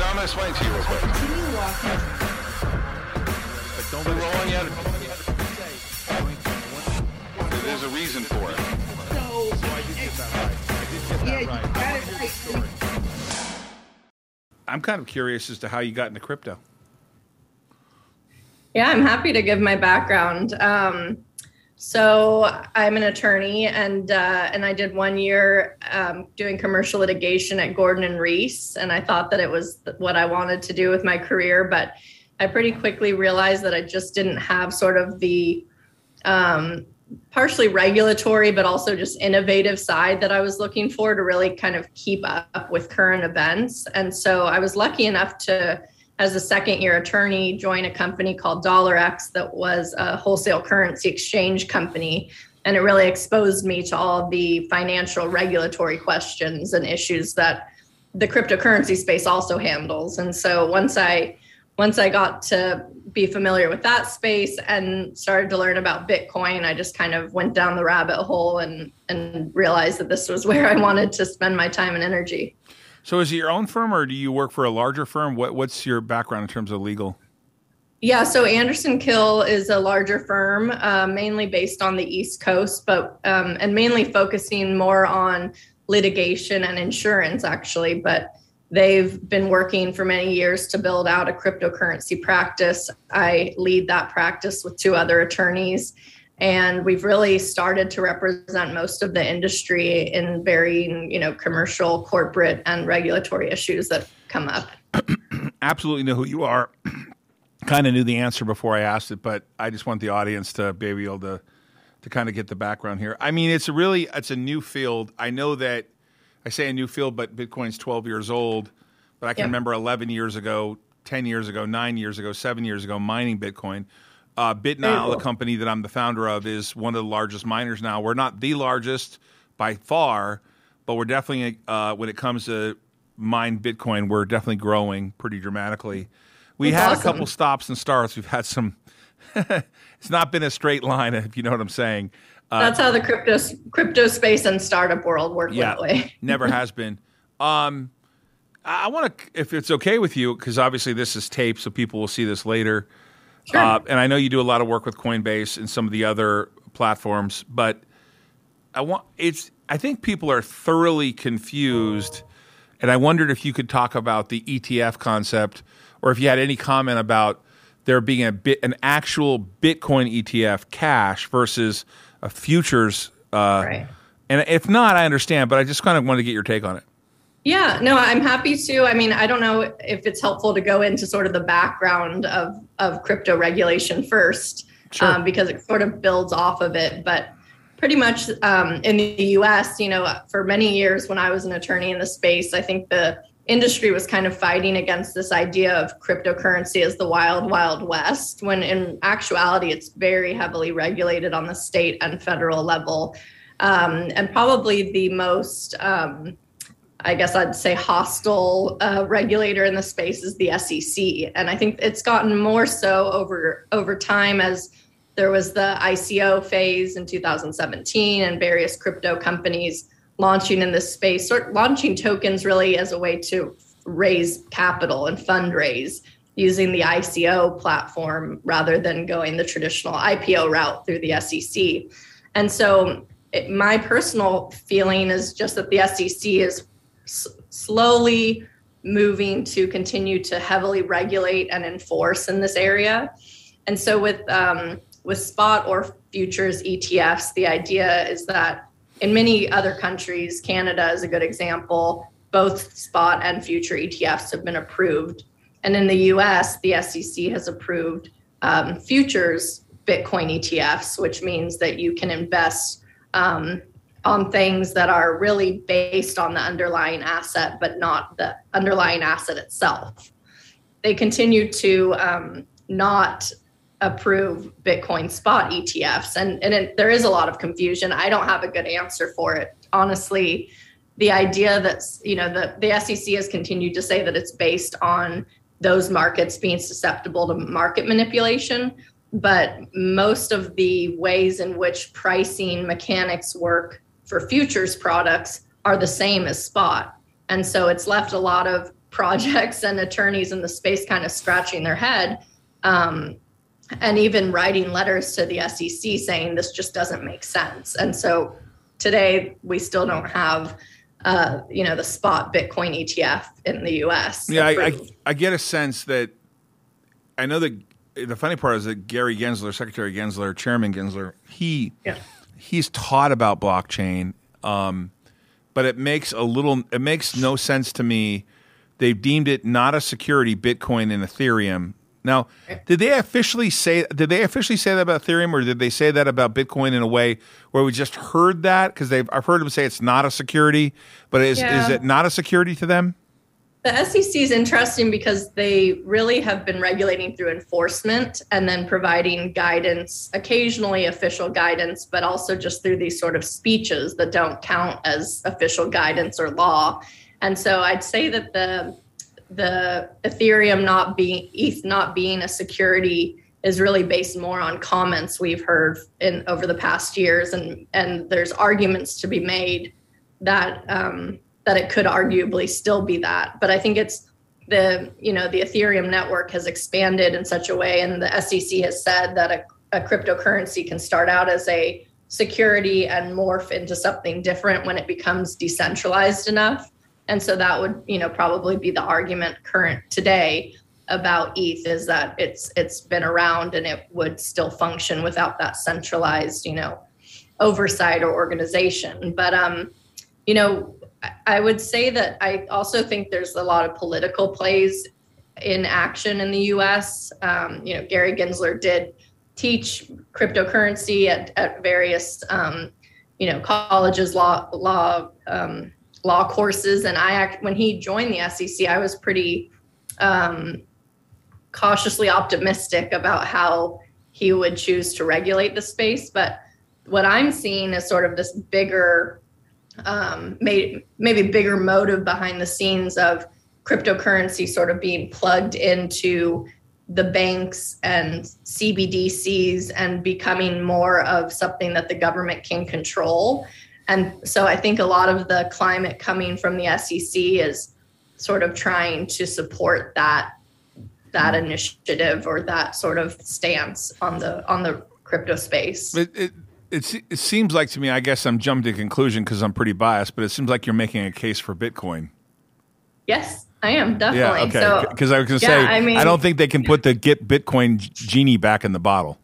No, I'm going to explain to you real quick. Continue walking. But don't We're let rolling it, out. don't let it say. There's a reason for it. So, So I did get that right. I did get yeah, that you right. got I it wanna hear the right. story. I'm kind of curious as to how you got into crypto. Yeah, I'm happy to give my background. Um, so I'm an attorney, and uh, and I did one year um, doing commercial litigation at Gordon and Rees, and I thought that it was what I wanted to do with my career, but I pretty quickly realized that I just didn't have sort of the um, partially regulatory, but also just innovative side that I was looking for to really kind of keep up with current events. And so I was lucky enough to as a second year attorney, join a company called DollarX that was a wholesale currency exchange company. And it really exposed me to all the financial regulatory questions and issues that the cryptocurrency space also handles. And so once I once I got to be familiar with that space and started to learn about Bitcoin, I just kind of went down the rabbit hole and and realized that this was where I wanted to spend my time and energy. So is it your own firm or do you work for a larger firm? What what's your background in terms of legal? Yeah, so Anderson Kill is a larger firm, uh, mainly based on the East Coast, but um, and mainly focusing more on litigation and insurance, actually. But they've been working for many years to build out a cryptocurrency practice. I lead that practice with two other attorneys, and we've really started to represent most of the industry in varying, you know, commercial, corporate, and regulatory issues that come up. Absolutely know who you are. kind of knew the answer before I asked it, but I just want the audience to be able to to kind of get the background here. I mean, it's a really it's a new field. I know that I say a new field, but Bitcoin's 12 years old. But I can Yep. remember 11 years ago, 10 years ago, nine years ago, seven years ago, mining Bitcoin. Uh, BitNile, the company that I'm the founder of, is one of the largest miners now. We're not the largest by far, but we're definitely uh, when it comes to mine Bitcoin, we're definitely growing pretty dramatically. We That's had a couple stops and starts. We've had some. it's not been a straight line, if you know what I'm saying. Uh, That's how the crypto crypto space and startup world work yeah, that way. never has been. Um, I want to, if it's okay with you, because obviously this is taped, so people will see this later. Sure. Uh, and I know you do a lot of work with Coinbase and some of the other platforms, but I want it's. I think people are thoroughly confused, and I wondered if you could talk about the ETF concept, or if you had any comment about there being a bit an actual Bitcoin ETF, cash versus a futures. Uh, Right. And if not, I understand, but I just kind of wanted to get your take on it. Yeah, no, I'm happy to. I mean, I don't know if it's helpful to go into sort of the background of of crypto regulation first, Sure. um, because it sort of builds off of it. But pretty much um, in the U.S., you know, for many years when I was an attorney in the space, I think the industry was kind of fighting against this idea of cryptocurrency as the wild, wild west, when in actuality, it's very heavily regulated on the state and federal level. Um, and probably the most, um, I guess I'd say, hostile uh, regulator in the space is the SEC. And I think it's gotten more so over over time as there was the ICO phase in 2017 and various crypto companies launching in this space, sort launching tokens really as a way to raise capital and fundraise using the ICO platform rather than going the traditional IPO route through the SEC. And so, it, my personal feeling is just that the SEC is s- slowly moving to continue to heavily regulate and enforce in this area. And so, with um, with spot or futures ETFs, the idea is that in many other countries, Canada is a good example, both spot and future ETFs have been approved. And in the US, the SEC has approved um, futures Bitcoin ETFs, which means that you can invest um, on things that are really based on the underlying asset, but not the underlying asset itself. They continue to um, not approve Bitcoin spot ETFs. And, and it, there is a lot of confusion. I don't have a good answer for it. Honestly, the idea that, you know, the, the SEC has continued to say that it's based on those markets being susceptible to market manipulation. But most of the ways in which pricing mechanics work for futures products are the same as spot. And so it's left a lot of projects and attorneys in the space kind of scratching their head um, and even writing letters to the SEC saying this just doesn't make sense. And so today we still don't have, uh, you know, the spot Bitcoin ETF in the U.S. Yeah, I, I, I get a sense that I know that the funny part is that Gary Gensler, Secretary Gensler, Chairman Gensler, he Yeah. He's taught about blockchain, um, but it makes a little it makes no sense to me. They've deemed it not a security, Bitcoin and Ethereum. Now, did they officially say did they officially say that about Ethereum, or did they say that about Bitcoin in a way where we just heard that because they've I've heard them say it's not a security, but is is it not a security to them? The SEC is interesting because they really have been regulating through enforcement and then providing guidance, occasionally official guidance, but also just through these sort of speeches that don't count as official guidance or law. And so I'd say that the the Ethereum not being ETH not being a security is really based more on comments we've heard in over the past years, and and there's arguments to be made that um, that it could arguably still be that. But I think it's the you know the Ethereum network has expanded in such a way, and the SEC has said that a, a cryptocurrency can start out as a security and morph into something different when it becomes decentralized enough. And so that would you know probably be the argument current today about ETH is that it's it's been around and it would still function without that centralized you know oversight or organization. But um, you know, I- would say that I also think there's a lot of political plays in action in the U.S. Um, you know, Gary Gensler did teach cryptocurrency at, at various, um, you know, colleges, law law um, law courses, and I act when he joined the SEC, I was pretty um, cautiously optimistic about how he would choose to regulate the space, but what I'm seeing is sort of this bigger um, may, maybe bigger motive behind the scenes of cryptocurrency sort of being plugged into the banks and CBDCs and becoming more of something that the government can control. And so I think a lot of the climate coming from the SEC is sort of trying to support that that initiative or that sort of stance on the on the crypto space. It, it, it seems like to me, I guess I'm jumping to conclusion because I'm pretty biased, but it seems like you're making a case for Bitcoin. Yes, I am definitely. Yeah, okay. So Because I was going to yeah, say, I mean- I don't think they can put the get Bitcoin genie back in the bottle.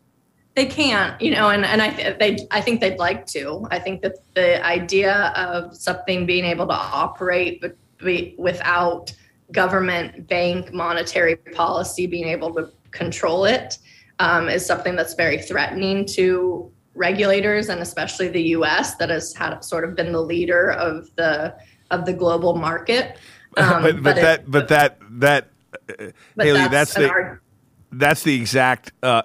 they can't, you know, and, and I th- they I think they'd like to. I think that the idea of something being able to operate but be, without government, bank, monetary policy being able to control it um, is something that's very threatening to regulators and especially the U.S. that has had sort of been the leader of the of the global market. Um, but but it- that but that that uh, but Haley, that's an the arg- that's the exact. Uh,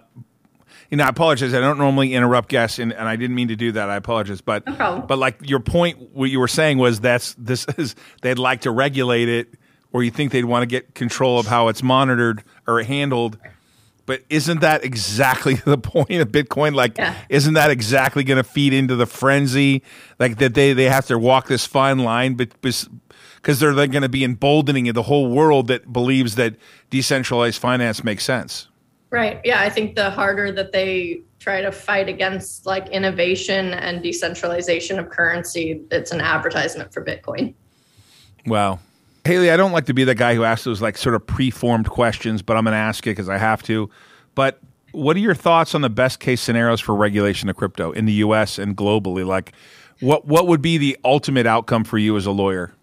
you know, I apologize. I don't normally interrupt guests, and, and I didn't mean to do that. I apologize, but No but like your point, what you were saying was that's this is they'd like to regulate it, or you think they'd want to get control of how it's monitored or handled. But isn't that exactly the point of Bitcoin? Like, Yeah. isn't that exactly going to feed into the frenzy? Like that they they have to walk this fine line, but because they're then going to be emboldening the whole world that believes that decentralized finance makes sense. Right. Yeah. I think the harder that they try to fight against like innovation and decentralization of currency, it's an advertisement for Bitcoin. Wow. Haley, I don't like to be the guy who asks those like sort of preformed questions, but I'm going to ask it because I have to. But what are your thoughts on the best case scenarios for regulation of crypto in the U.S. and globally? Like, what what would be the ultimate outcome for you as a lawyer?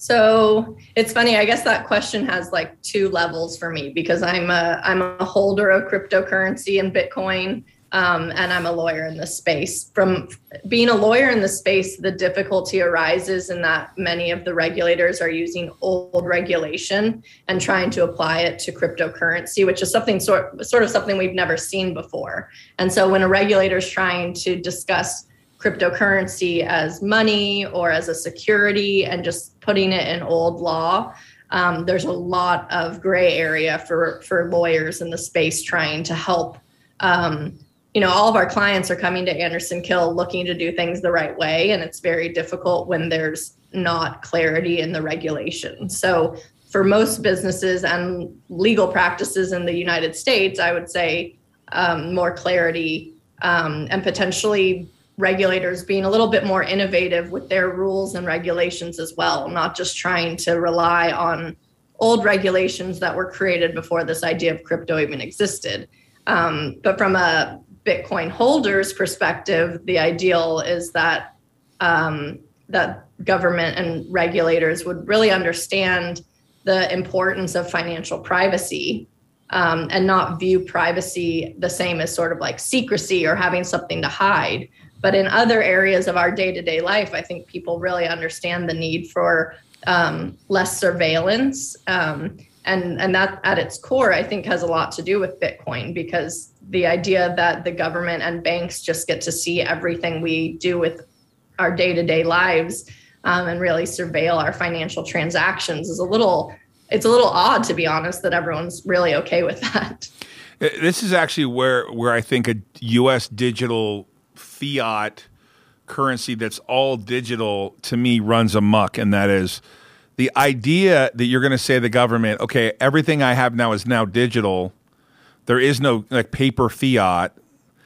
So it's funny. I guess that question has like two levels for me because I'm a I'm a holder of cryptocurrency and Bitcoin, um, and I'm a lawyer in this space. From being a lawyer in the space, the difficulty arises in that many of the regulators are using old regulation and trying to apply it to cryptocurrency, which is something sort sort of something we've never seen before. And so when a regulator is trying to discuss cryptocurrency as money or as a security and just putting it in old law. Um, there's a lot of gray area for for lawyers in the space trying to help. Um, you know, all of our clients are coming to Anderson Kill looking to do things the right way, and it's very difficult when there's not clarity in the regulation. So for most businesses and legal practices in the United States, I would say um, more clarity um, and potentially regulators being a little bit more innovative with their rules and regulations as well, not just trying to rely on old regulations that were created before this idea of crypto even existed. Um, but from a Bitcoin holder's perspective, the ideal is that um, that government and regulators would really understand the importance of financial privacy um, and not view privacy the same as sort of like secrecy or having something to hide. But in other areas of our day to day life, I think people really understand the need for um, less surveillance. Um, and, and that at its core, I think, has a lot to do with Bitcoin because the idea that the government and banks just get to see everything we do with our day to day lives um, and really surveil our financial transactions is a little it's a little odd to be honest that everyone's really okay with that. This is actually where where I think a U.S. digital fiat currency that's all digital to me runs amok, and that is the idea that you're going to say to the government, okay, everything I have now is now digital. There is no like paper fiat.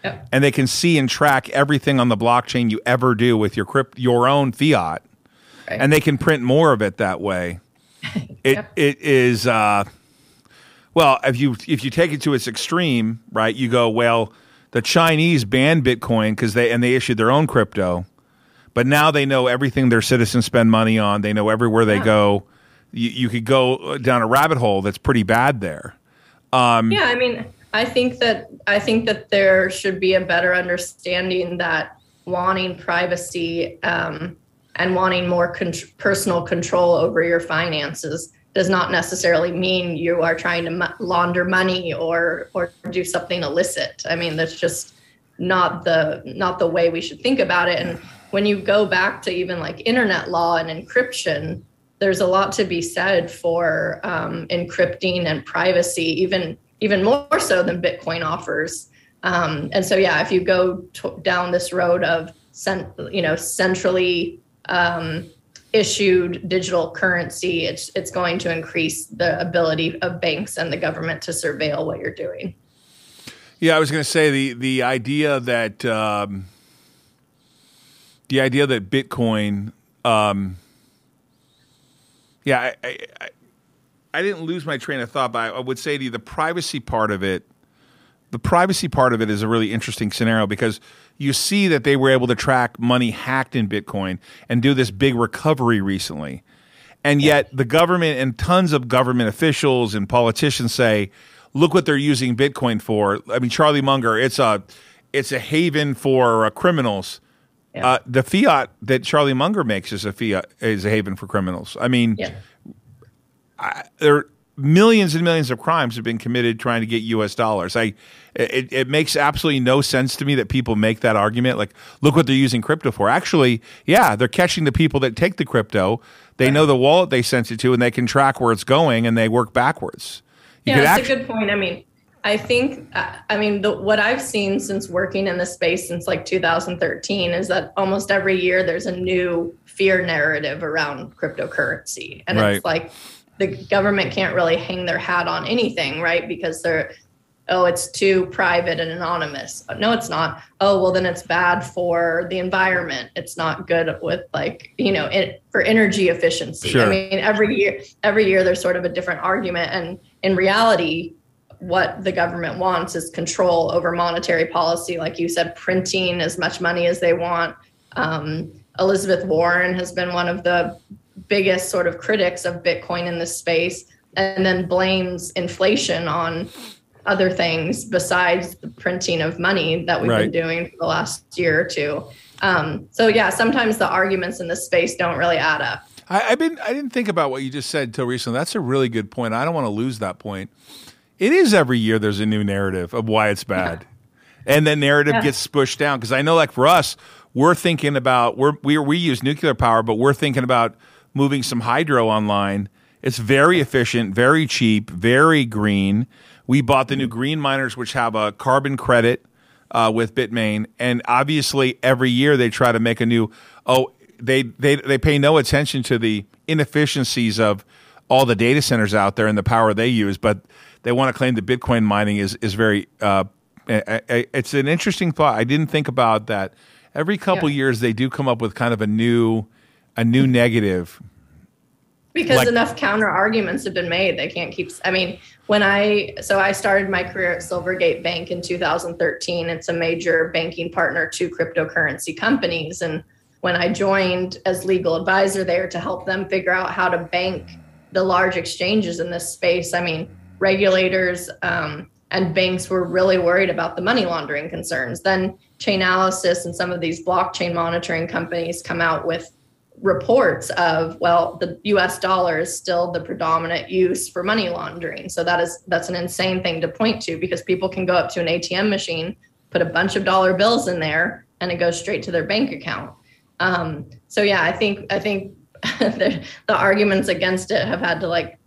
Yep. And they can see and track everything on the blockchain you ever do with your crypt, your own fiat, Right. and they can print more of it that way. It Yep. it is uh, well if you if you take it to its extreme, right? You go well, the Chinese banned Bitcoin because they and they issued their own crypto, but now they know everything their citizens spend money on. They know everywhere they Yeah. go. You, you could go down a rabbit hole that's pretty bad there. yeah i mean i think that i think that there should be a better understanding that wanting privacy um, and wanting more con- personal control over your finances does not necessarily mean you are trying to mo- launder money or or do something illicit i mean that's just not the not the way we should think about it and when you go back to even like internet law and encryption there's a lot to be said for um, encrypting and privacy, even even more so than Bitcoin offers. Um, and so, yeah, if you go down this road of cent, you know centrally um, issued digital currency, it's it's going to increase the ability of banks and the government to surveil what you're doing. Yeah, I was going to say the the idea that um, the idea that Bitcoin. Um, yeah, I, I, I, didn't lose my train of thought, but I, I would say to you the privacy part of it. The privacy part of it is a really interesting scenario because you see that they were able to track money hacked in Bitcoin and do this big recovery recently. And yet the government and tons of government officials and politicians say, look what they're using Bitcoin for. I mean, Charlie Munger, it's a it's a haven for uh, criminals. Yeah. Uh, the fiat that Charlie Munger makes is a fiat is a haven for criminals. I mean, Yeah. there are millions and millions of crimes have been committed trying to get U.S. dollars. I it, it makes absolutely no sense to me that people make that argument. Like, look what they're using crypto for. Actually, yeah, they're catching the people that take the crypto. They know the wallet they sent it to, and they can track where it's going, and they work backwards. You yeah, that's a good point. I mean, I think, uh, I mean, the, what I've seen since working in the space since like 2013 is that almost every year there's a new fear narrative around cryptocurrency. And Right. it's like the government can't really hang their hat on anything, right? Because they're, oh, it's too private and anonymous. No, it's not. Oh, well, then it's bad for the environment. It's not good with like, you know, it, for energy efficiency. Sure. I mean, every year, every year there's sort of a different argument. And in reality, what the government wants is control over monetary policy, like you said, printing as much money as they want. Um, Elizabeth Warren has been one of the biggest sort of critics of Bitcoin in this space, and then blames inflation on other things besides the printing of money that we've Right. been doing for the last year or two. Um, so yeah, sometimes the arguments in this space don't really add up. I, I've been I didn't think about what you just said until recently. That's a really good point. I don't want to lose that point. It is every year there's a new narrative of why it's bad. And the narrative Yeah. gets pushed down because I know like for us, we're thinking about we're we we use nuclear power, but we're thinking about moving some hydro online. It's very efficient, very cheap, very green. We bought the new green miners, which have a carbon credit uh, with Bitmain, and obviously every year they try to make a new. Oh, they they they pay no attention to the inefficiencies of all the data centers out there and the power they use, but they want to claim that Bitcoin mining is is very. Uh, it's an interesting thought. I didn't think about that. Every couple Yeah. years, they do come up with kind of a new a new negative. because Like- enough counter arguments have been made they can't keep i mean when i so i started my career at silvergate bank in 2013 it's a major banking partner to cryptocurrency companies and when i joined as legal advisor there to help them figure out how to bank the large exchanges in this space. I mean regulators um, and banks were really worried about the money laundering concerns. Then chainalysis and some of these blockchain monitoring companies come out with reports of well the US dollar is still the predominant use for money laundering. So that is that's an insane thing to point to because people can go up to an ATM machine put a bunch of dollar bills in there and it goes straight to their bank account. Um, so yeah I think I think the, arguments against it have had to like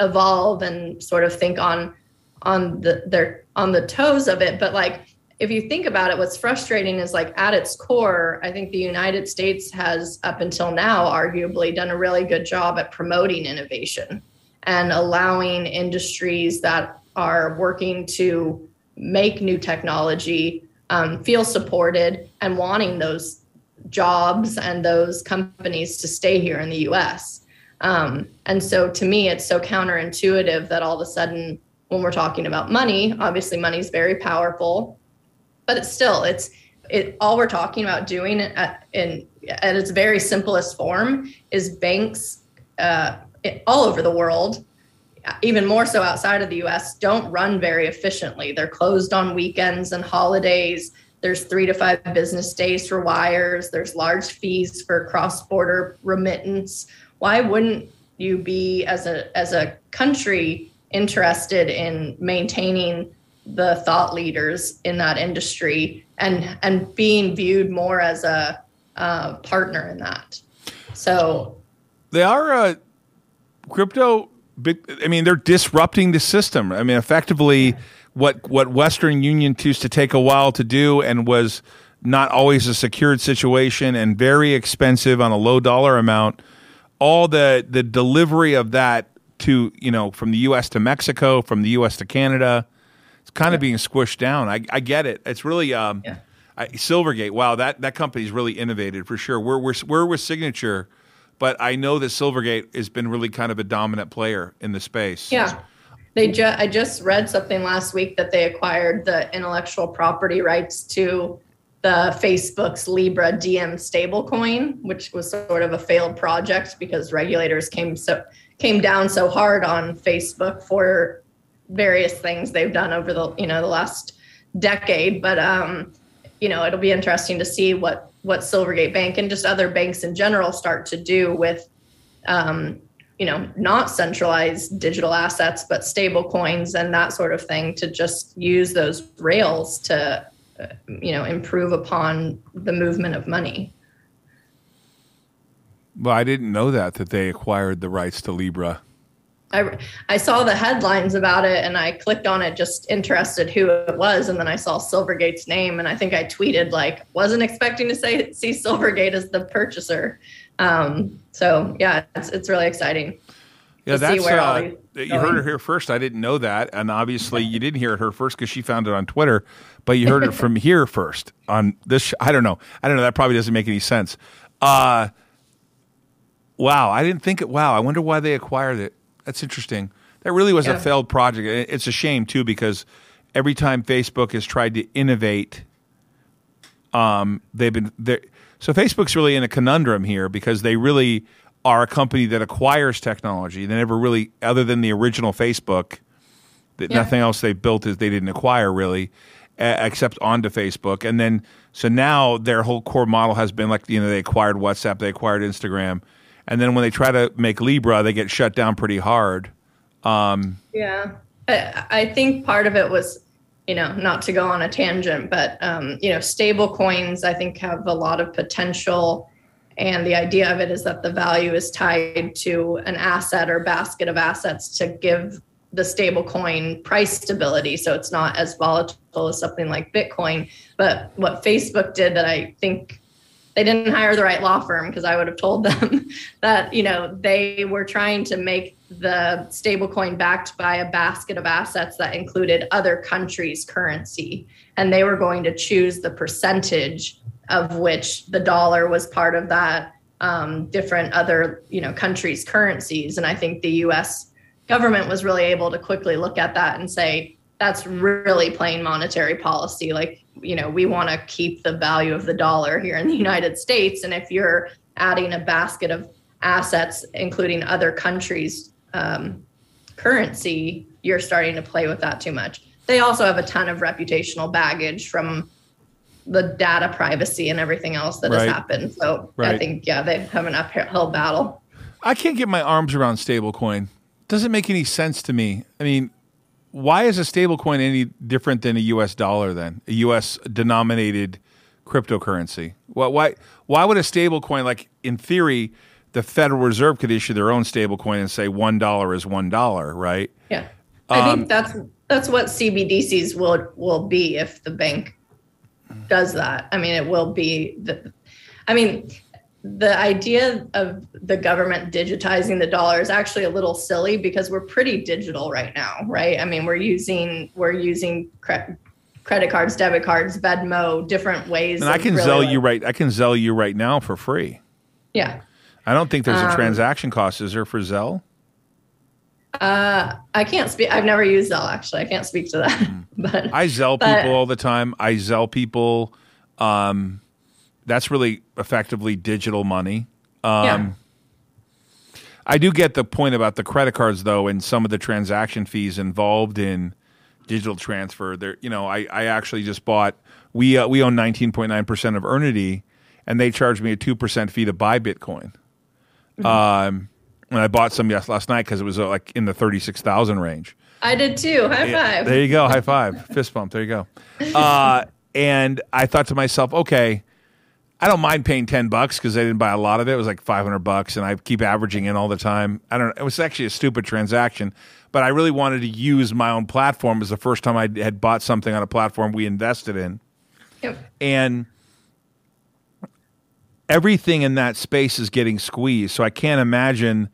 evolve and sort of think on on the their on the toes of it. But like if you think about it what's frustrating is like at its core i think the united states has up until now arguably done a really good job at promoting innovation and allowing industries that are working to make new technology um, feel supported and wanting those jobs and those companies to stay here in the us um, and so to me it's so counterintuitive that all of a sudden when we're talking about money obviously money is very powerful but it's still it's it all we're talking about doing at in at its very simplest form is banks uh, it- all over the world even more so outside of the US don't run very efficiently. They're closed on weekends and holidays there's 3 to 5 business days for wires there's large fees for cross border remittance why wouldn't you be as a as a country interested in maintaining the thought leaders in that industry and and being viewed more as a uh, partner in that. So They are uh, crypto. Big, I mean, they're disrupting the system. I mean, effectively, what what Western Union used to take a while to do and was not always a secured situation and very expensive on a low dollar amount. All the the delivery of that to you know from the U.S. to Mexico, from the U.S. to Canada, it's kind of being squished down. I, I get it. It's really um, Yeah. I, Silvergate. Wow, that that company's really innovated for sure. We're we're we're with Signature, but I know that Silvergate has been really kind of a dominant player in the space. yeah, they ju- I just read something last week that they acquired the intellectual property rights to the Facebook's Libra Diem stablecoin, which was sort of a failed project because regulators came so came down so hard on Facebook for various things they've done over the you know the last decade. But um, you know it'll be interesting to see what what Silvergate Bank and just other banks in general start to do with um, you know not centralized digital assets but stable coins and that sort of thing to just use those rails to uh, you know improve upon the movement of money Well, I didn't know that that they acquired the rights to Libra. I, I saw the headlines about it and I clicked on it just interested who it was and then I saw Silvergate's name and I think I tweeted like wasn't expecting to say see Silvergate as the purchaser. Um, so yeah, it's it's really exciting. Yeah, that's uh, you heard it here first. I didn't know that, and obviously you didn't hear it her first because she found it on Twitter. But you heard it from here first on this. Sh- I don't know. I don't know. That probably doesn't make any sense. Uh, wow, I didn't think it. Wow, I wonder why they acquired it. That's interesting. That really was a failed project. It's a shame too because every time Facebook has tried to innovate, um, they've been there. So Facebook's really in a conundrum here because they really are a company that acquires technology. They never really, other than the original Facebook, that Yeah. nothing else they built is they didn't acquire really, uh, except onto Facebook. And then so now their whole core model has been like you know they acquired WhatsApp, they acquired Instagram, and then when they try to make Libra, they get shut down pretty hard. Yeah, I, I think part of it was, you know, not to go on a tangent, but um, you know, stable coins I think have a lot of potential, and the idea of it is that the value is tied to an asset or basket of assets to give the stable coin price stability, so it's not as volatile as something like Bitcoin. But what Facebook did that I think they didn't hire the right law firm because I would have told them that you know they were trying to make the stablecoin backed by a basket of assets that included other countries' currency, and they were going to choose the percentage of which the dollar was part of that um, different other you know countries' currencies. And I think the U.S. government was really able to quickly look at that and say that's really plain monetary policy. Like you know we want to keep the value of the dollar here in the United States, and if you're adding a basket of assets, including other countries' um, currency, you're starting to play with that too much. They also have a ton of reputational baggage from the data privacy and everything else that Right. has happened. So I think, yeah, they have an uphill battle. I can't get my arms around stablecoin. Doesn't make any sense to me. I mean, why is a stablecoin any different than a U.S. dollar? Then a U.S. denominated cryptocurrency. Why? Why? Why would a stablecoin, like in theory, the Federal Reserve could issue their own stablecoin and say one dollar is one dollar, right? Yeah. I Um, think that's that's what CBDCs will will be if the bank does that. I mean, it will be the I mean, the idea of the government digitizing the dollar is actually a little silly because we're pretty digital right now, right? I mean, we're using we're using cre- credit cards, debit cards, Venmo, different ways. And I can really, like- you right. I can Zelle you right now for free. Yeah. I don't think there's a Um, transaction cost. Is there for Zelle? Uh, I can't speak. I've never used Zelle actually. I can't speak to that. but Hmm. I Zelle but- people all the time. I Zelle people. Um, that's really effectively digital money. Um, Yeah. I do get the point about the credit cards though, and some of the transaction fees involved in digital transfer. There, you know, I, I actually just bought. We uh, we own nineteen point nine percent of Earnity, and they charged me a two percent fee to buy Bitcoin. Um, and I bought some yes last night because it was uh, like in the thirty six thousand range. I did too. High five. There you go. High five. Fist bump. There you go. Uh, and I thought to myself, okay, I don't mind paying 10 bucks because I didn't buy a lot of it. It was like 500 bucks and I keep averaging in all the time. I don't know. It was actually a stupid transaction, but I really wanted to use my own platform. It was the first time I had bought something on a platform we invested in. Yep. And everything in that space is getting squeezed. So I can't imagine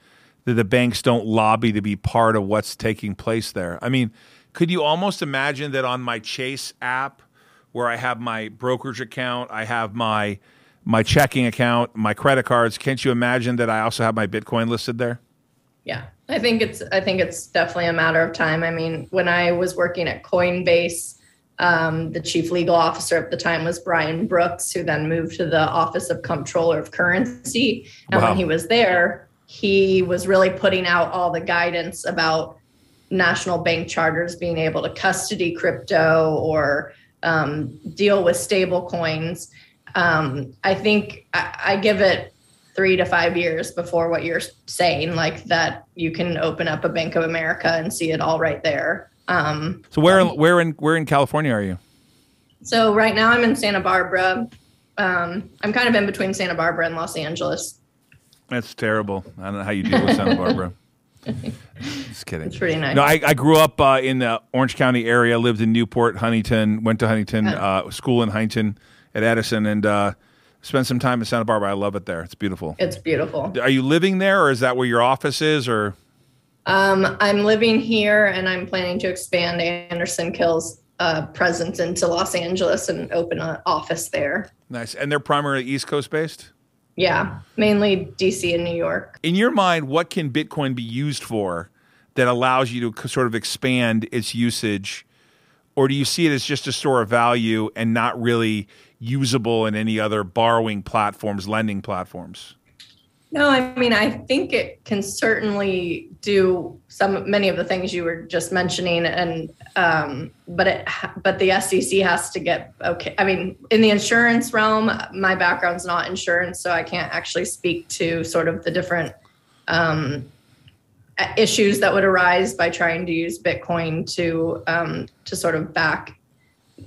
that the banks don't lobby to be part of what's taking place there. I mean, could you almost imagine that on my Chase app, where I have my brokerage account, I have my my checking account, my credit cards, can't you imagine that I also have my Bitcoin listed there? Yeah, I think it's I think it's definitely a matter of time. I mean, when I was working at Coinbase, um, the chief legal officer at the time was Brian Brooks, who then moved to the Office of Comptroller of Currency. And Wow. when he was there, he was really putting out all the guidance about national bank charters being able to custody crypto or um, deal with stable coins. Um, I think I, I give it three to five years before what you're saying, like that you can open up a Bank of America and see it all right there. Um, So where where in where in California are you? so right now I'm in Santa Barbara. Um, I'm kind of in between Santa Barbara and Los Angeles. That's terrible. I don't know how you deal with Santa Barbara. Just kidding. It's pretty nice. No, I, I grew up uh, in the Orange County area. Lived in Newport, Huntington. Went to Huntington uh, school in Huntington at Edison, and uh, spent some time in Santa Barbara. I love it there. It's beautiful. It's beautiful. Are you living there, or is that where your office is? Or Um, I'm living here and I'm planning to expand Anderson Kill's uh, presence into Los Angeles and open an office there. nice, and they're primarily East Coast based. Yeah, mainly DC and New York. In your mind, what can Bitcoin be used for that allows you to sort of expand its usage, or do you see it as just a store of value and not really usable in any other borrowing platforms, lending platforms? No, I mean I think it can certainly do some many of the things you were just mentioning, and um, but it but the SEC has to get okay. I mean, in the insurance realm, my background's not insurance, so I can't actually speak to sort of the different um, issues that would arise by trying to use Bitcoin to um, to sort of back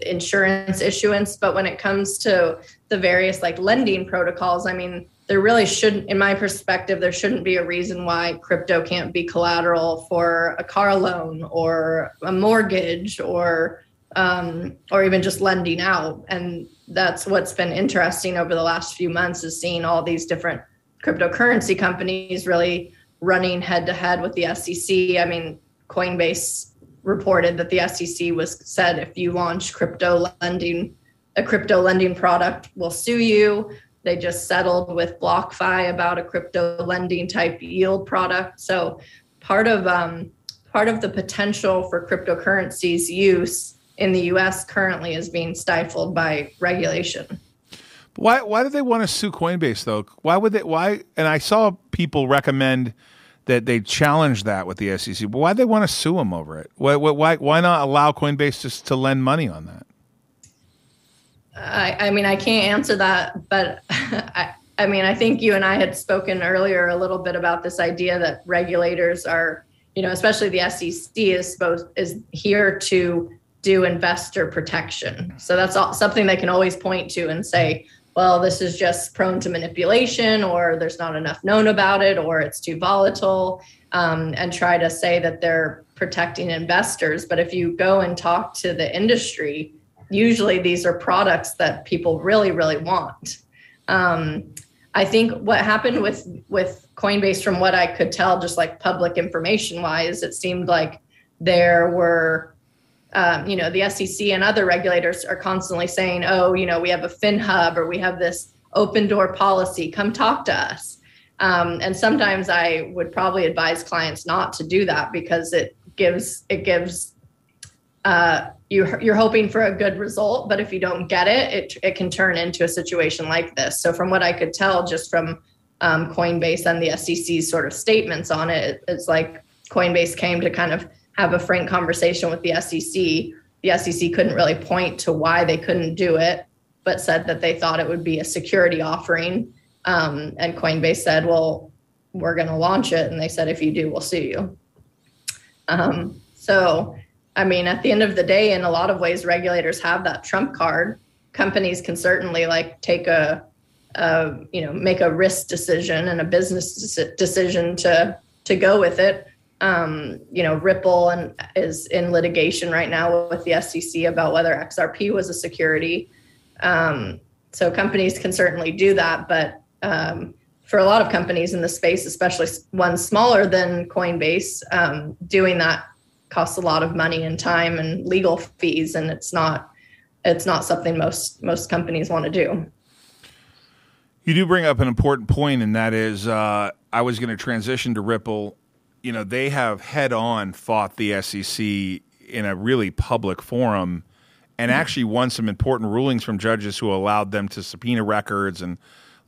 insurance issuance. But when it comes to the various like lending protocols, I mean, there really shouldn't, in my perspective, there shouldn't be a reason why crypto can't be collateral for a car loan or a mortgage or um, or even just lending out. And that's what's been interesting over the last few months is seeing all these different cryptocurrency companies really running head to head with the SEC. I mean, Coinbase reported that the SEC was said if you launch crypto lending, a crypto lending product will sue you. They just settled with BlockFi about a crypto lending type yield product. So part of um, part of the potential for cryptocurrencies use in the U.S. currently is being stifled by regulation. Why why do they want to sue Coinbase though? Why would they why and I saw people recommend that they challenge that with the SEC. But why do they want to sue them over it? Why why why not allow Coinbase just to lend money on that? I, I mean, I can't answer that, but I, I mean, I think you and I had spoken earlier a little bit about this idea that regulators are, you know, especially the SEC is supposed is here to do investor protection. So that's all, something they can always point to and say, well, this is just prone to manipulation, or there's not enough known about it, or it's too volatile, um, and try to say that they're protecting investors. But if you go and talk to the industry, usually these are products that people really, really want. Um, I think what happened with with Coinbase, from what I could tell, just like public information wise, it seemed like there were um, you know, the SEC and other regulators are constantly saying, oh, you know, we have a FinHub or we have this open door policy, come talk to us. Um, and sometimes I would probably advise clients not to do that because it gives it gives uh, you you're hoping for a good result, but if you don't get it, it it can turn into a situation like this. So from what I could tell, just from um, Coinbase and the SEC's sort of statements on it, it's like Coinbase came to kind of have a frank conversation with the SEC. The SEC couldn't really point to why they couldn't do it, but said that they thought it would be a security offering. Um, and Coinbase said, well, we're going to launch it. And they said, if you do, we'll sue you. Um, so, I mean, at the end of the day, in a lot of ways, regulators have that trump card. Companies can certainly like take a, a you know, make a risk decision and a business decision to to go with it um, you know, Ripple and is in litigation right now with the SEC about whether XRP was a security. Um, so companies can certainly do that, but um, for a lot of companies in the space, especially ones smaller than Coinbase, um, doing that costs a lot of money and time and legal fees, and it's not it's not something most most companies want to do. You do bring up an important point, and that is, uh, I was going to transition to Ripple you know, they have head on fought the SEC in a really public forum and mm-hmm. actually won some important rulings from judges who allowed them to subpoena records and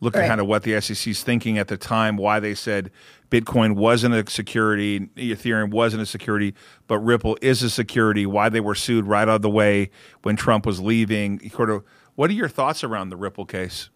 look right. at kind of what the SEC's thinking at the time, why they said Bitcoin wasn't a security, Ethereum wasn't a security, but Ripple is a security, why they were sued right out of the way when Trump was leaving. What are your thoughts around the Ripple case?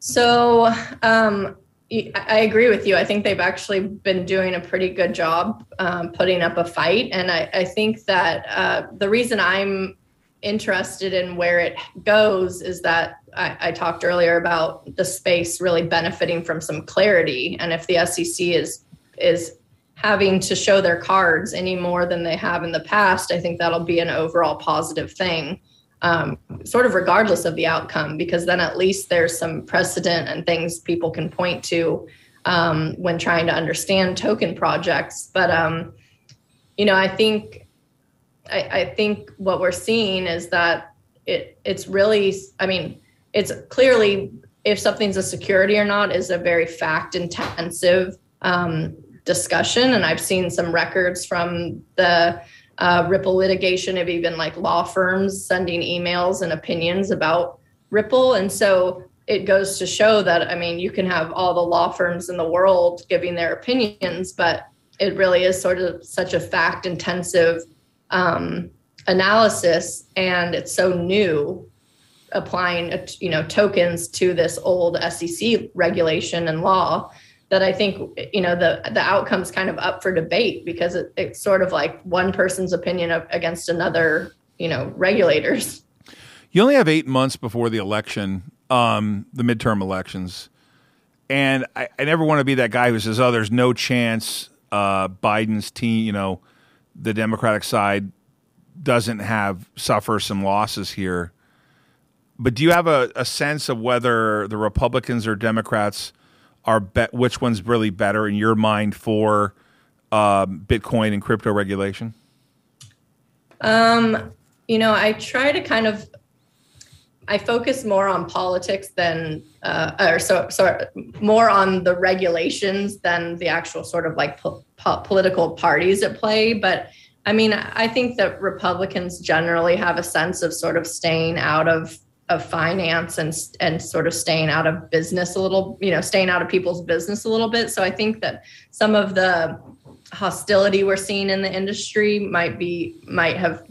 So, um, I agree with you. I think they've actually been doing a pretty good job um, putting up a fight. And I, I think that uh, the reason I'm interested in where it goes is that I, I, talked earlier about the space really benefiting from some clarity. And if the SEC is is having to show their cards any more than they have in the past, I think that'll be an overall positive thing um, sort of regardless of the outcome, because then at least there's some precedent and things people can point to um, when trying to understand token projects. But um, you know, I think I, I think what we're seeing is that it it's really, I mean, it's clearly if something's a security or not is a very fact intensive um, discussion, and I've seen some records from the uh, Ripple litigation of even like law firms sending emails and opinions about Ripple. And so it goes to show that, I mean, you can have all the law firms in the world giving their opinions, but it really is sort of such a fact intensive um, analysis and it's so new applying you know tokens to this old sec regulation and law that I think you know the the outcome's kind of up for debate because it, it's sort of like one person's opinion of, against another, you know, regulators. You only have eight months before the election, um, the midterm elections, and I, I never want to be that guy who says, "Oh, there's no chance uh, Biden's team, you know, the Democratic side doesn't have suffer some losses here. But do you have a, a sense of whether the Republicans or Democrats are bet which one's really better in your mind for um, Bitcoin and crypto regulation? Um, you know, I try to kind of I focus more on politics than, uh, or so, more on the regulations than the actual sort of like po- po- political parties at play. But I mean, I think that Republicans generally have a sense of sort of staying out of of finance and and sort of staying out of business a little, you know, staying out of people's business a little bit. So I think that some of the hostility we're seeing in the industry might be might have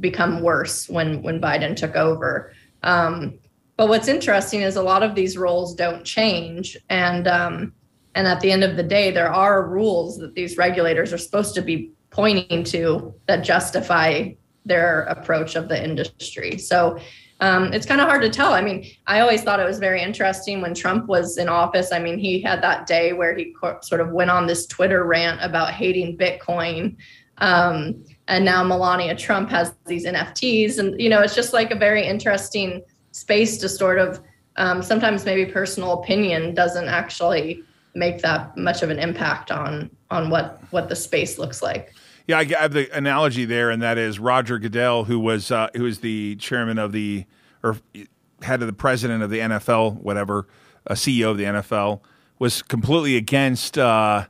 become worse when when Biden took over. Um, but what's interesting is a lot of these roles don't change, and um, and at the end of the day, there are rules that these regulators are supposed to be pointing to that justify their approach of the industry. So um, it's kind of hard to tell. I mean, I always thought it was very interesting when Trump was in office. I mean, he had that day where he co- sort of went on this Twitter rant about hating Bitcoin. Um, and now Melania Trump has these NFTs, and you know, it's just like a very interesting space to sort of. Um, sometimes maybe personal opinion doesn't actually make that much of an impact on on what what the space looks like. Yeah, I have the analogy there, and that is Roger Goodell, who was uh, who was the chairman of the or head of the president of the NFL, whatever, a CEO of the NFL, was completely against uh,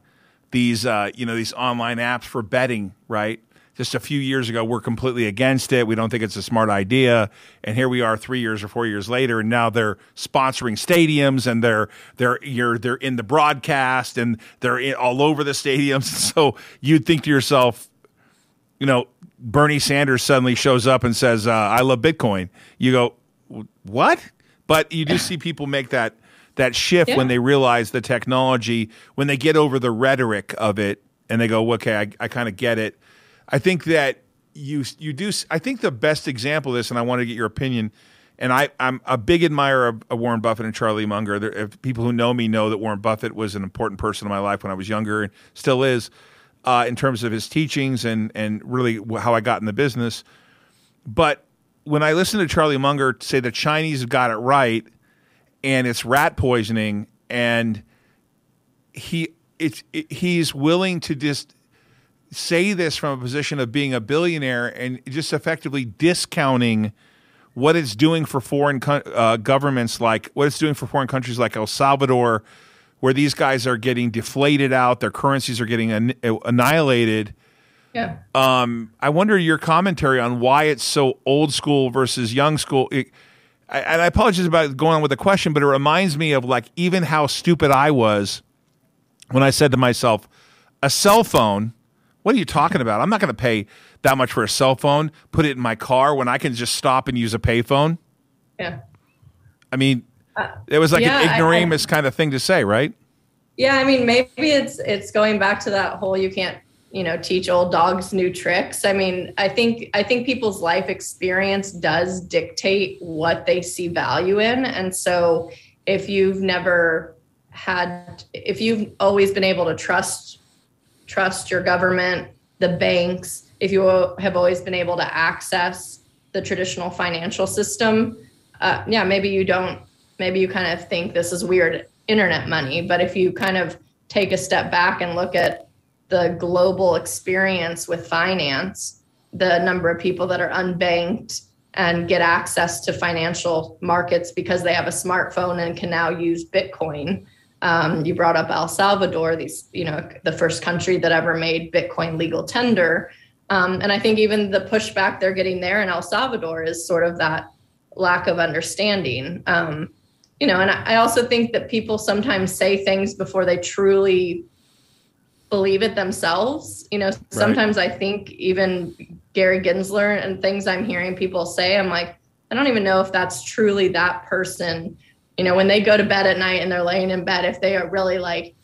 these uh, you know these online apps for betting, right? Just a few years ago, we're completely against it. We don't think it's a smart idea, and here we are, three years or four years later, and now they're sponsoring stadiums, and they're they're you're they're in the broadcast, and they're in, all over the stadiums. So you'd think to yourself, you know, Bernie Sanders suddenly shows up and says, uh, "I love Bitcoin." You go, "What?" But you do see people make that that shift Yeah. when they realize the technology, when they get over the rhetoric of it, and they go, "Okay, I, I kind of get it." I think that you you do. I think the best example of this, and I want to get your opinion. And I, I'm a big admirer of, of Warren Buffett and Charlie Munger. There, people who know me know that Warren Buffett was an important person in my life when I was younger and still is, uh, in terms of his teachings and and really how I got in the business. But when I listen to Charlie Munger say the Chinese have got it right, and it's rat poisoning, and he it's it, he's willing to just say this from a position of being a billionaire and just effectively discounting what it's doing for foreign co- uh, governments, like what it's doing for foreign countries like El Salvador, where these guys are getting deflated out, their currencies are getting an- annihilated. Yeah. Um, I wonder your commentary on why it's so old school versus young school. It, I, and I apologize about going on with the question, but it reminds me of like even how stupid I was when I said to myself, a cell phone. What are you talking about? I'm not going to pay that much for a cell phone. Put it in my car when I can just stop and use a payphone. Yeah. I mean, uh, it was like yeah, an I- ignoramus kind of thing to say, right? Yeah, I mean, maybe it's it's going back to that whole you can't you know teach old dogs new tricks. I mean, I think I think people's life experience does dictate what they see value in, and so if you've never had, if you've always been able to trust trust your government, the banks, if you have always been able to access the traditional financial system, uh, yeah, maybe you don't, maybe you kind of think this is weird internet money. But if you kind of take a step back and look at the global experience with finance, the number of people that are unbanked and get access to financial markets because they have a smartphone and can now use Bitcoin. Um, you brought up El Salvador, these, you know, the first country that ever made Bitcoin legal tender. Um, and I think even the pushback they're getting there in El Salvador is sort of that lack of understanding. Um, you know, and I also think that people sometimes say things before they truly believe it themselves. You know, sometimes I think even Gary Gensler and things I'm hearing people say, I'm like, I don't even know if that's truly that person. You know, when they go to bed at night and they're laying in bed, if they are really like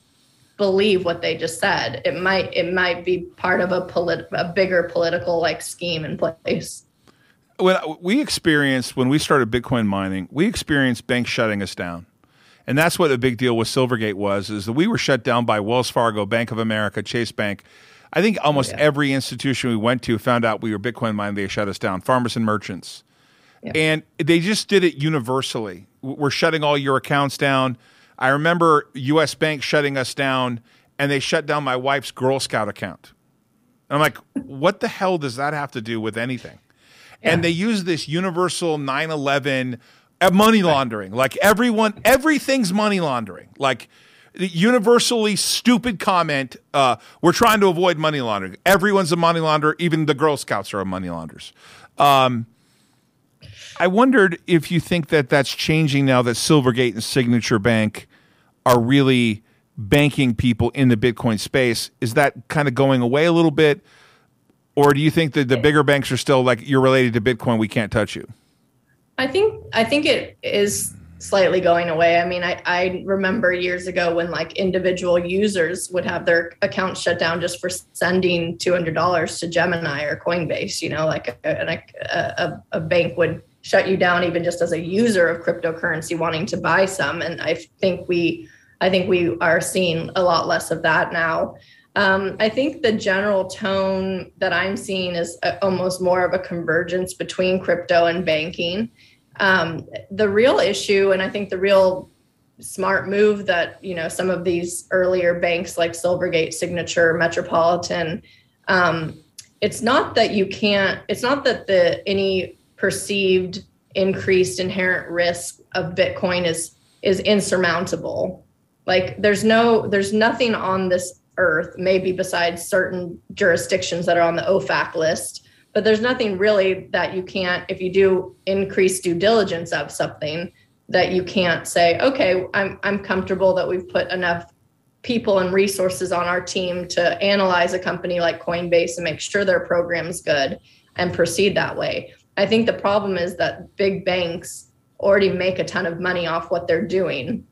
believe what they just said, it might it might be part of a polit- a bigger political like scheme in place. when we experienced when we started Bitcoin mining, we experienced banks shutting us down, and that's what the big deal with Silvergate was: is that we were shut down by Wells Fargo, Bank of America, Chase Bank. I think almost every institution we went to found out we were Bitcoin mining They shut us down. Farmers and merchants, Yeah. and they just did it universally. We're shutting all your accounts down. I remember U.S. Bank shutting us down, and they shut down my wife's Girl Scout account. And I'm like, what the hell does that have to do with anything? And they use this universal 9/11 uh, money laundering. Like everyone, everything's money laundering. Like the universally stupid comment. Uh, we're trying to avoid money laundering. Everyone's a money launderer. Even the Girl Scouts are money launderers. Um, I wondered if you think that that's changing now that Silvergate and Signature Bank are really banking people in the Bitcoin space. Is that kind of going away a little bit? Or do you think that the eh. bigger banks are still like you're related to Bitcoin, we can't touch you? I think I think it is slightly going away. I mean, I, I remember years ago when like individual users would have their accounts shut down just for sending two hundred dollars to Gemini or Coinbase. You know, like a, a, a bank would shut you down even just as a user of cryptocurrency wanting to buy some. And I think we I think we are seeing a lot less of that now. Um, I think the general tone that I'm seeing is a, almost more of a convergence between crypto and banking. Um, the real issue, and I think the real smart move that you know some of these earlier banks like Silvergate, Signature, Metropolitan, um, it's not that you can't. It's not that the any perceived increased inherent risk of Bitcoin is is insurmountable. Like there's no there's nothing on this earth, maybe besides certain jurisdictions that are on the OFAC list, but there's nothing really that you can't, if you do increase due diligence of something, that you can't say, okay, I'm I'm comfortable that we've put enough people and resources on our team to analyze a company like Coinbase and make sure their program's good and proceed that way. I think the problem is that big banks already make a ton of money off what they're doing.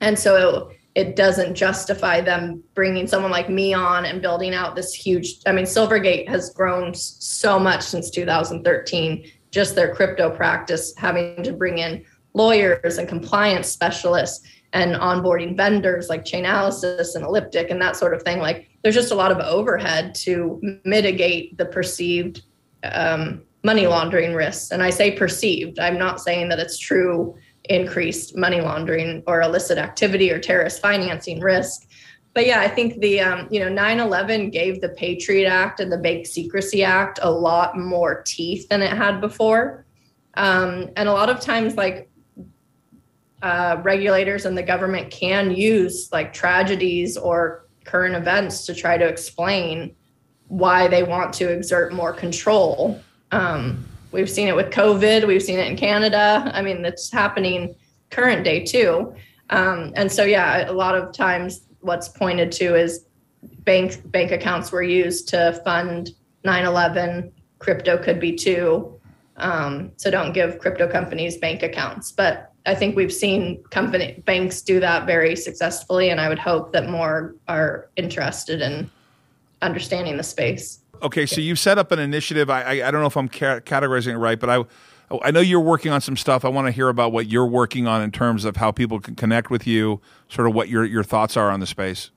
And so it doesn't justify them bringing someone like me on and building out this huge i mean silvergate has grown so much since 2013 just their crypto practice having to bring in lawyers and compliance specialists and onboarding vendors like chainalysis and elliptic and that sort of thing like there's just a lot of overhead to mitigate the perceived um, money laundering risks and i say perceived i'm not saying that it's true increased money laundering or illicit activity or terrorist financing risk. But yeah, I think the um, you know 9/11 gave the Patriot Act and the Bank Secrecy Act a lot more teeth than it had before, um, and a lot of times like uh, regulators and the government can use like tragedies or current events to try to explain why they want to exert more control. Um, We've seen it with COVID. We've seen it in Canada. I mean, it's happening current day too. Um, and so, yeah, a lot of times what's pointed to is bank bank accounts were used to fund 9/11. Crypto could be too. Um, so don't give crypto companies bank accounts. But I think we've seen company banks do that very successfully, and I would hope that more are interested in understanding the space. Okay, so you've set up an initiative. I, I, I don't know if I'm ca- categorizing it right, but I I know you're working on some stuff. I want to hear about what you're working on in terms of how people can connect with you. Sort of what your your thoughts are on the space.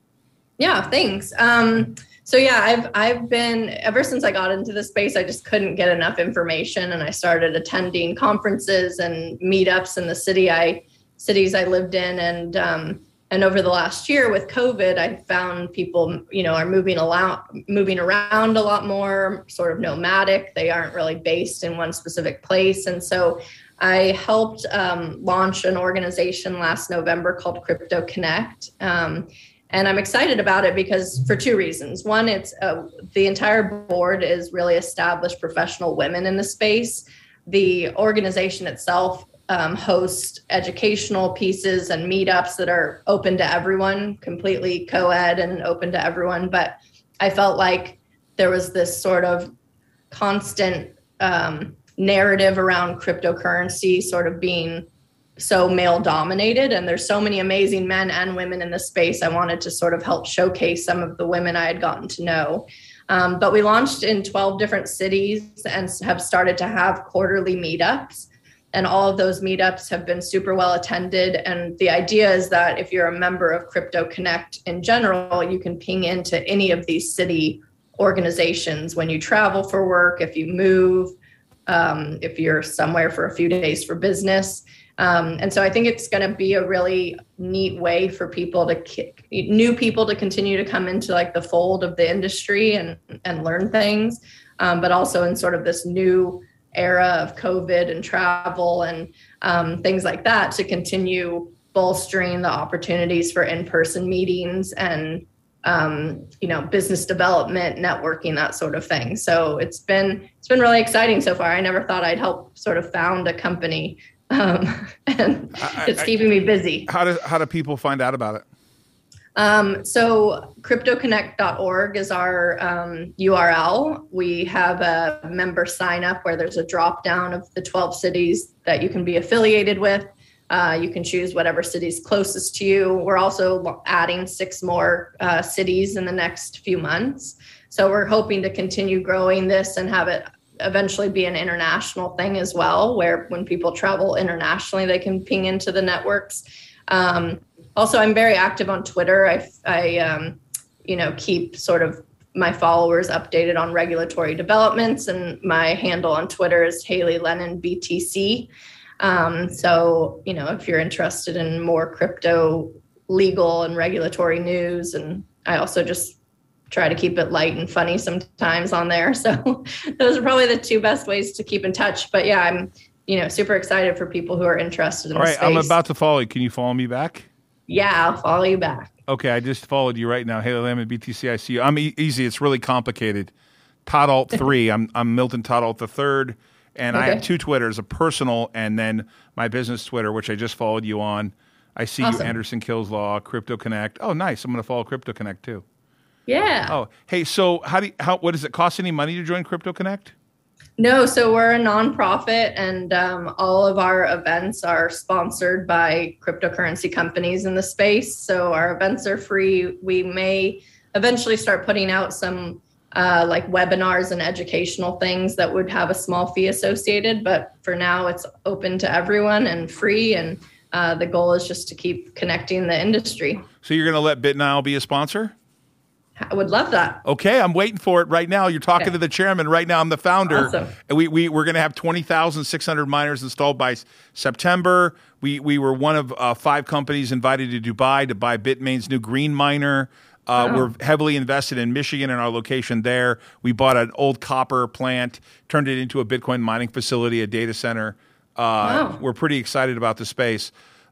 Yeah, thanks. Um, so yeah, I've I've been ever since I got into the space, I just couldn't get enough information, and I started attending conferences and meetups in the city I cities I lived in, and um, and over the last year with covid i found people you know are moving around moving around a lot more sort of nomadic. They aren't really based in one specific place. And so i helped um, launch an organization last november called crypto connect. Um, and i'm excited about it because for two reasons. One it's uh, the entire board is really established professional women in the space. The organization itself um, host educational pieces and meetups that are open to everyone, completely co ed and open to everyone. But I felt like there was this sort of constant um, narrative around cryptocurrency sort of being so male dominated and there's so many amazing men and women in the space. I wanted to sort of help showcase some of the women i had gotten to know. Um, but we launched in 12 different cities and have started to have quarterly meetups and all of those meetups have been super well attended and the idea is that if you're a member of crypto connect in general you can ping into any of these city organizations when you travel for work, if you move, um, if you're somewhere for a few days for business. Um, and so I think it's going to be a really neat way for people to new people to continue to come into like the fold of the industry and and learn things, um, but also in sort of this new era of COVID and travel and um, things like that to continue bolstering the opportunities for in-person meetings and um, you know business development networking that sort of thing. So it's been it's been really exciting so far. I never thought i'd help sort of found a company um, and I, it's keeping me busy. How do how do people find out about it um, so cryptoconnect.org is our um, URL. We have a member sign up where there's a drop down of the 12 cities that you can be affiliated with. Uh, you can choose whatever city's closest to you. We're also adding six more uh, cities in the next few months. So we're hoping to continue growing this and have it eventually be an international thing as well, where when people travel internationally, they can ping into the networks. Um, also, I'm very active on Twitter. I, I um, you know, keep sort of my followers updated on regulatory developments, and my handle on Twitter is Haley Lennon BTC. Um, so, you know, if you're interested in more crypto legal and regulatory news, and I also just try to keep it light and funny sometimes on there. So, those are probably the two best ways to keep in touch. But yeah, I'm, you know, super excited for people who are interested in All right. I'm about to follow you. Can you follow me back? Yeah, I'll follow you back. Okay, I just followed you right now. Haley I see you. I'm e- easy. It's really complicated. Todd Ault 3. I'm, I'm Milton Todd Ault the third and okay. I have two Twitters, a personal and then my business Twitter, which I just followed you on. I see awesome. you, Anderson Kills Law, Crypto Connect. Oh, nice! I'm going to follow Crypto Connect too. Yeah. Oh, hey. So, how do you, how what does it cost any money to join Crypto Connect? No, so we're a nonprofit, and um, all of our events are sponsored by cryptocurrency companies in the space. So our events are free. We may eventually start putting out some uh, like webinars and educational things that would have a small fee associated. But for now, it's open to everyone and free. And uh, the goal is just to keep connecting the industry. So you're going to let BitNile be a sponsor? I would love that. Okay, I'm waiting for it right now. You're talking okay. to the chairman right now. I'm the founder, awesome. and we, we we're going to have 20,600 miners installed by September. We we were one of uh, five companies invited to Dubai to buy Bitmain's new green miner. Uh, oh. We're heavily invested in Michigan and our location there. We bought an old copper plant, turned it into a Bitcoin mining facility, a data center. Uh, wow. We're pretty excited about the space.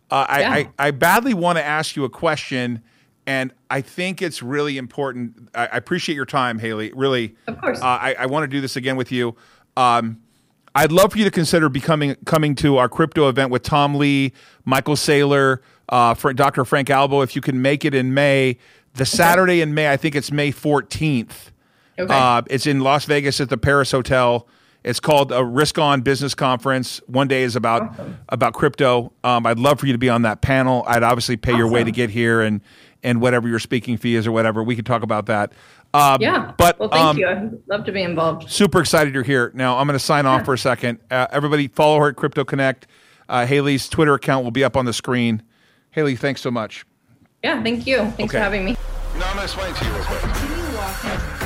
Uh, yeah. I, I, I, badly want to ask you a question, and I think it's really important. I, I appreciate your time, Haley. Really, of course. Uh, I, I want to do this again with you. Um, I'd love for you to consider becoming coming to our crypto event with Tom Lee, Michael Saylor, uh, Dr. Frank Albo. If you can make it in May, the Saturday in May, I think it's May 14th. Okay. Uh, it's in Las Vegas at the Paris Hotel. It's called a Risk On Business Conference. One day is about awesome. about crypto. Um, I'd love for you to be on that panel. I'd obviously pay awesome. your way to get here and and whatever your speaking fee is or whatever. We could talk about that. Um, yeah. But well, thank um, you. I'd love to be involved. Super excited you're here. Now I'm going to sign off for a second. Uh, everybody, follow her at Crypto Connect. Uh, Haley's Twitter account will be up on the screen. Haley, thanks so much. Yeah, thank you. Thanks okay. for having me. No, I'm going to explain to you real quick.